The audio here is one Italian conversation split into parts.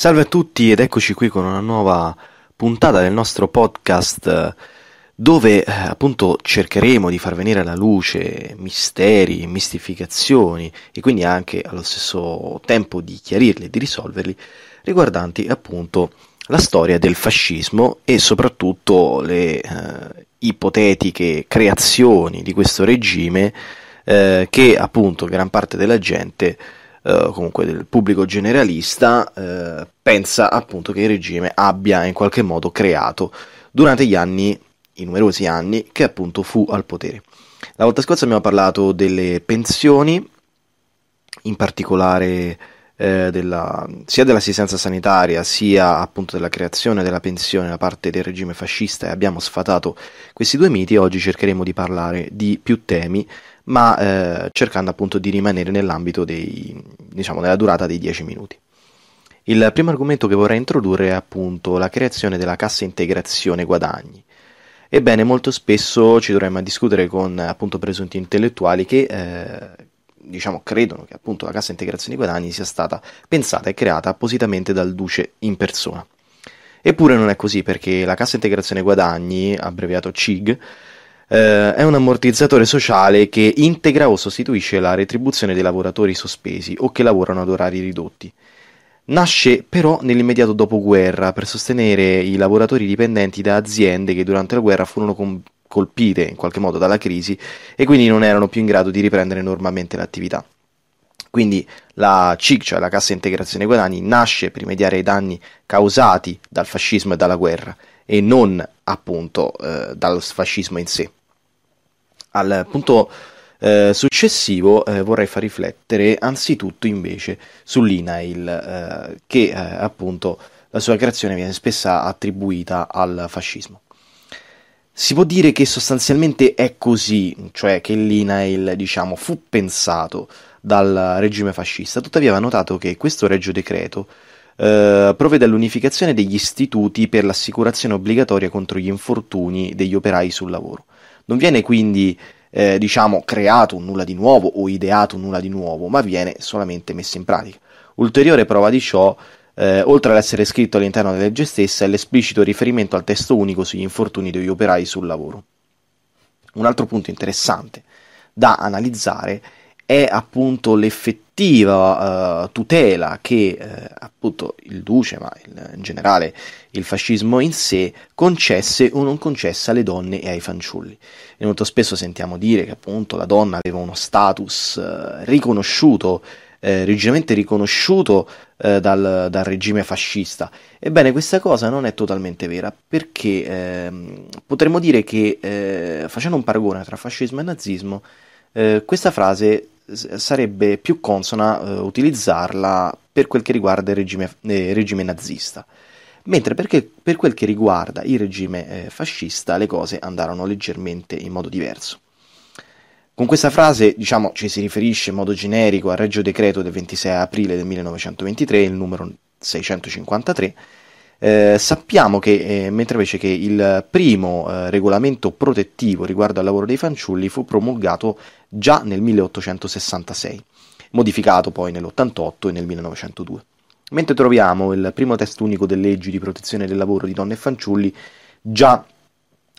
Salve a tutti ed eccoci qui con una nuova puntata del nostro podcast dove eh, appunto cercheremo di far venire alla luce misteri, mistificazioni e quindi anche allo stesso tempo di chiarirli e di risolverli riguardanti appunto la storia del fascismo e soprattutto le eh, ipotetiche creazioni di questo regime eh, che appunto gran parte della gente eh, comunque del pubblico generalista, eh, pensa appunto che il regime abbia in qualche modo creato durante gli anni, i numerosi anni, che appunto fu al potere. La volta scorsa abbiamo parlato delle pensioni, in particolare eh, della, sia dell'assistenza sanitaria sia appunto della creazione della pensione da parte del regime fascista e abbiamo sfatato questi due miti oggi cercheremo di parlare di più temi ma eh, cercando appunto di rimanere nell'ambito dei, diciamo, della durata dei 10 minuti. Il primo argomento che vorrei introdurre è appunto la creazione della cassa integrazione guadagni. Ebbene, molto spesso ci dovremmo discutere con appunto presunti intellettuali che eh, diciamo credono che appunto la cassa integrazione guadagni sia stata pensata e creata appositamente dal duce in persona. Eppure non è così perché la cassa integrazione guadagni, abbreviato CIG, eh, è un ammortizzatore sociale che integra o sostituisce la retribuzione dei lavoratori sospesi o che lavorano ad orari ridotti. Nasce però nell'immediato dopoguerra per sostenere i lavoratori dipendenti da aziende che durante la guerra furono com- colpite in qualche modo dalla crisi e quindi non erano più in grado di riprendere normalmente l'attività. Quindi la CIG, cioè la Cassa Integrazione Guadagni, nasce per rimediare ai danni causati dal fascismo e dalla guerra e non appunto eh, dal fascismo in sé. Al punto eh, successivo eh, vorrei far riflettere anzitutto invece sull'INAIL, eh, che eh, appunto la sua creazione viene spesso attribuita al fascismo. Si può dire che sostanzialmente è così, cioè che l'INAIL diciamo, fu pensato dal regime fascista, tuttavia va notato che questo regio decreto eh, provvede all'unificazione degli istituti per l'assicurazione obbligatoria contro gli infortuni degli operai sul lavoro. Non viene quindi eh, diciamo creato un nulla di nuovo o ideato un nulla di nuovo, ma viene solamente messo in pratica. Ulteriore prova di ciò, eh, oltre ad essere scritto all'interno della legge stessa, è l'esplicito riferimento al testo unico sugli infortuni degli operai sul lavoro. Un altro punto interessante da analizzare è appunto l'effettiva uh, tutela che uh, appunto il duce, ma il, in generale il fascismo in sé, concesse o non concesse alle donne e ai fanciulli. E molto spesso sentiamo dire che appunto la donna aveva uno status uh, riconosciuto, rigidamente riconosciuto dal, dal, regime fascista. Ebbene, questa cosa non è totalmente vera perché ehm, potremmo dire che facendo un paragone tra fascismo e nazismo, questa frase sarebbe più consona eh, utilizzarla per quel che riguarda il regime, eh, regime nazista. Mentre per quel che riguarda il regime eh, fascista le cose andarono leggermente in modo diverso. Con questa frase, diciamo, ci si riferisce in modo generico al Regio Decreto del 26 aprile del 1923, il numero 653, eh, sappiamo che, eh, mentre invece che il primo eh, regolamento protettivo riguardo al lavoro dei fanciulli fu promulgato già nel 1866, modificato poi nell'88 e nel 1902. Mentre troviamo il primo testo unico delle leggi di protezione del lavoro di donne e fanciulli già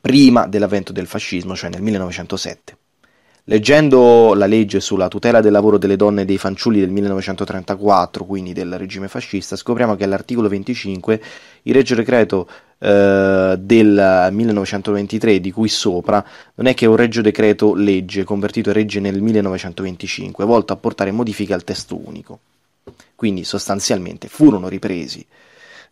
prima dell'avvento del fascismo, cioè nel 1907. Leggendo la legge sulla tutela del lavoro delle donne e dei fanciulli del 1934, quindi del regime fascista, scopriamo che all'articolo 25 il Regio Decreto eh, del 1923 di cui sopra non è che un Regio Decreto legge convertito in legge nel 1925, volto a portare modifiche al testo unico. Quindi sostanzialmente furono ripresi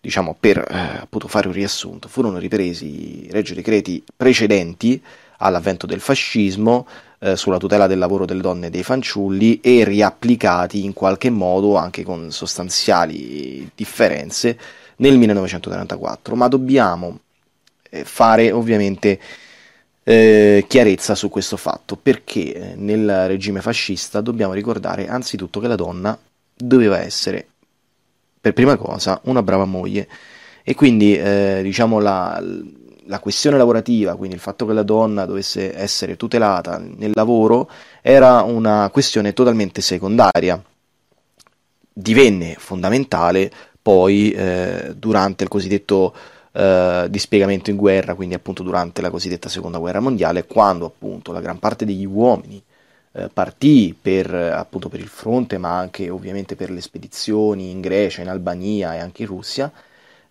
diciamo per eh, appunto fare un riassunto, furono ripresi i Regio Decreti precedenti all'avvento del fascismo eh, sulla tutela del lavoro delle donne e dei fanciulli e riapplicati in qualche modo anche con sostanziali differenze nel 1934, ma dobbiamo eh, fare ovviamente eh, chiarezza su questo fatto perché eh, nel regime fascista dobbiamo ricordare anzitutto che la donna doveva essere per prima cosa una brava moglie. E quindi eh, diciamo la, la questione lavorativa, quindi il fatto che la donna dovesse essere tutelata nel lavoro, era una questione totalmente secondaria. Divenne fondamentale poi eh, durante il cosiddetto eh, dispiegamento in guerra, quindi appunto durante la cosiddetta seconda guerra mondiale, quando appunto la gran parte degli uomini eh, partì per, appunto, per il fronte, ma anche ovviamente per le spedizioni in Grecia, in Albania e anche in Russia,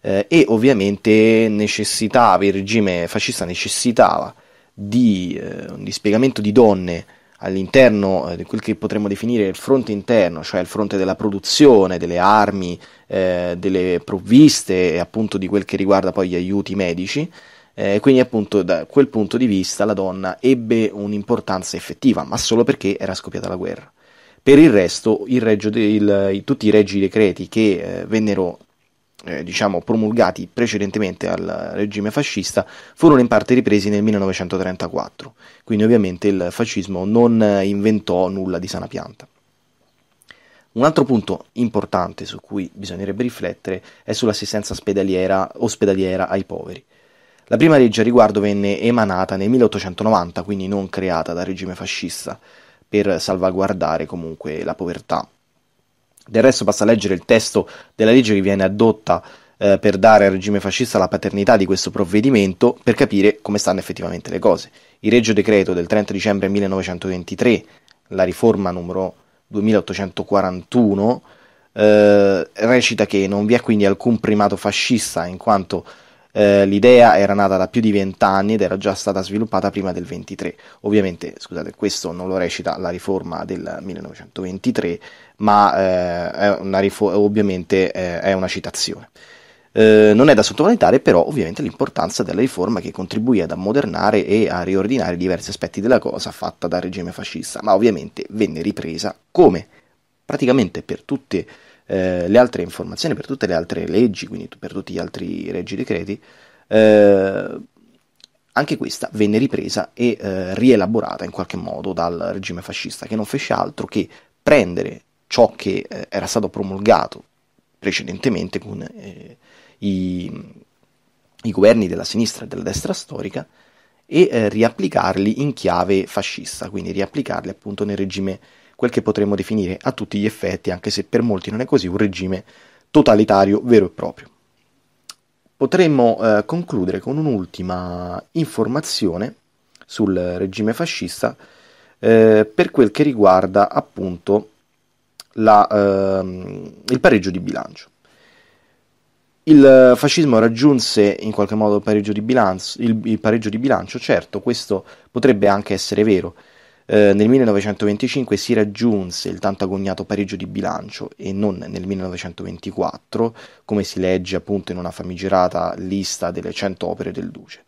eh, e ovviamente necessitava, il regime fascista necessitava di eh, un dispiegamento di donne all'interno eh, di quel che potremmo definire il fronte interno, cioè il fronte della produzione, delle armi, eh, delle provviste e appunto di quel che riguarda poi gli aiuti medici. Eh, quindi appunto da quel punto di vista la donna ebbe un'importanza effettiva, ma solo perché era scoppiata la guerra. Per il resto, il de, il, tutti i reggi decreti che eh, vennero eh, diciamo, promulgati precedentemente al regime fascista furono in parte ripresi nel 1934, quindi ovviamente il fascismo non inventò nulla di sana pianta. Un altro punto importante su cui bisognerebbe riflettere è sull'assistenza ospedaliera, ai poveri. La prima legge a riguardo venne emanata nel 1890, quindi non creata dal regime fascista, per salvaguardare comunque la povertà del resto basta leggere il testo della legge che viene adotta eh, per dare al regime fascista la paternità di questo provvedimento per capire come stanno effettivamente le cose. Il Regio Decreto del 30 dicembre 1923, la riforma numero 2841, eh, recita che non vi è quindi alcun primato fascista in quanto eh, l'idea era nata da più di vent'anni ed era già stata sviluppata prima del 23. Ovviamente, scusate, questo non lo recita la riforma del 1923, ma eh, è una rifo- ovviamente eh, è una citazione. Eh, non è da sottovalutare però ovviamente l'importanza della riforma che contribuì ad ammodernare e a riordinare diversi aspetti della cosa fatta dal regime fascista, ma ovviamente venne ripresa come praticamente per tutte eh, le altre informazioni, per tutte le altre leggi, quindi per tutti gli altri reggi decreti, eh, anche questa venne ripresa e eh, rielaborata in qualche modo dal regime fascista, che non fece altro che prendere ciò che eh, era stato promulgato precedentemente con eh, i, i, governi della sinistra e della destra storica e eh, riapplicarli in chiave fascista, quindi riapplicarli appunto nel regime, quel che potremmo definire a tutti gli effetti, anche se per molti non è così, un regime totalitario vero e proprio. Potremmo eh, concludere con un'ultima informazione sul regime fascista eh, per quel che riguarda appunto la, ehm, il pareggio di bilancio. Il fascismo raggiunse in qualche modo il pareggio bilancio, il, il pareggio di bilancio certo questo potrebbe anche essere vero. Eh, nel 1925 si raggiunse il tanto agognato pareggio di bilancio e non nel 1924, come si legge appunto in una famigerata lista delle 100 opere del Duce.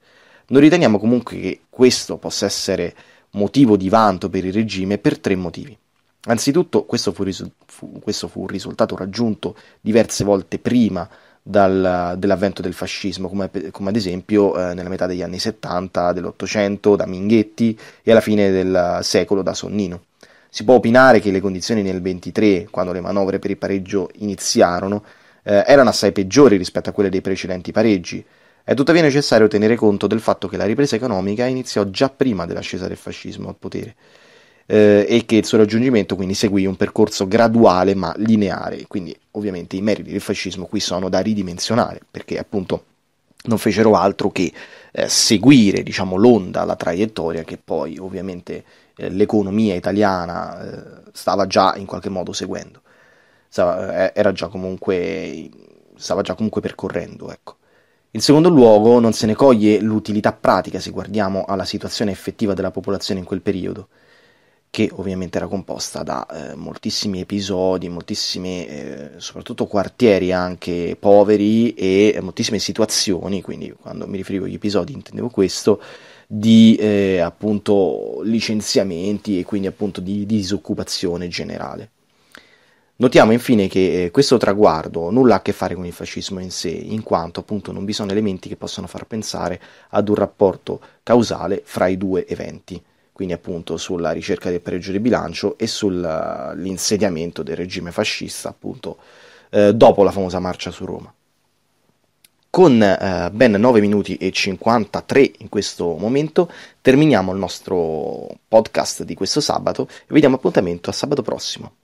Noi riteniamo comunque che questo possa essere motivo di vanto per il regime per tre motivi. Anzitutto questo fu, risu- fu, questo fu un risultato raggiunto diverse volte prima dal, dell'avvento del fascismo, come, come ad esempio eh, nella metà degli anni 70 dell'Ottocento da Minghetti e alla fine del secolo da Sonnino. Si può opinare che le condizioni nel 23, quando le manovre per il pareggio iniziarono, eh, erano assai peggiori rispetto a quelle dei precedenti pareggi. È tuttavia necessario tenere conto del fatto che la ripresa economica iniziò già prima dell'ascesa del fascismo al potere eh, e che il suo raggiungimento quindi seguì un percorso graduale ma lineare. Quindi ovviamente i meriti del fascismo qui sono da ridimensionare perché appunto non fecero altro che eh, seguire diciamo, l'onda, la traiettoria che poi ovviamente eh, l'economia italiana eh, stava già in qualche modo seguendo, stava, eh, era già comunque, stava già comunque percorrendo. Ecco. In secondo luogo non se ne coglie l'utilità pratica se guardiamo alla situazione effettiva della popolazione in quel periodo che ovviamente era composta da eh, moltissimi episodi, moltissimi eh, soprattutto quartieri anche poveri e moltissime situazioni, quindi quando mi riferivo agli episodi intendevo questo, di eh, appunto licenziamenti e quindi appunto di, di disoccupazione generale. Notiamo infine che eh, questo traguardo nulla ha a che fare con il fascismo in sé, in quanto appunto non vi sono elementi che possano far pensare ad un rapporto causale fra i due eventi quindi appunto sulla ricerca del pareggio di bilancio e sull'insediamento del regime fascista appunto eh, dopo la famosa marcia su Roma. Con eh, ben 9 minuti e 53 in questo momento terminiamo il nostro podcast di questo sabato e vediamo appuntamento a sabato prossimo.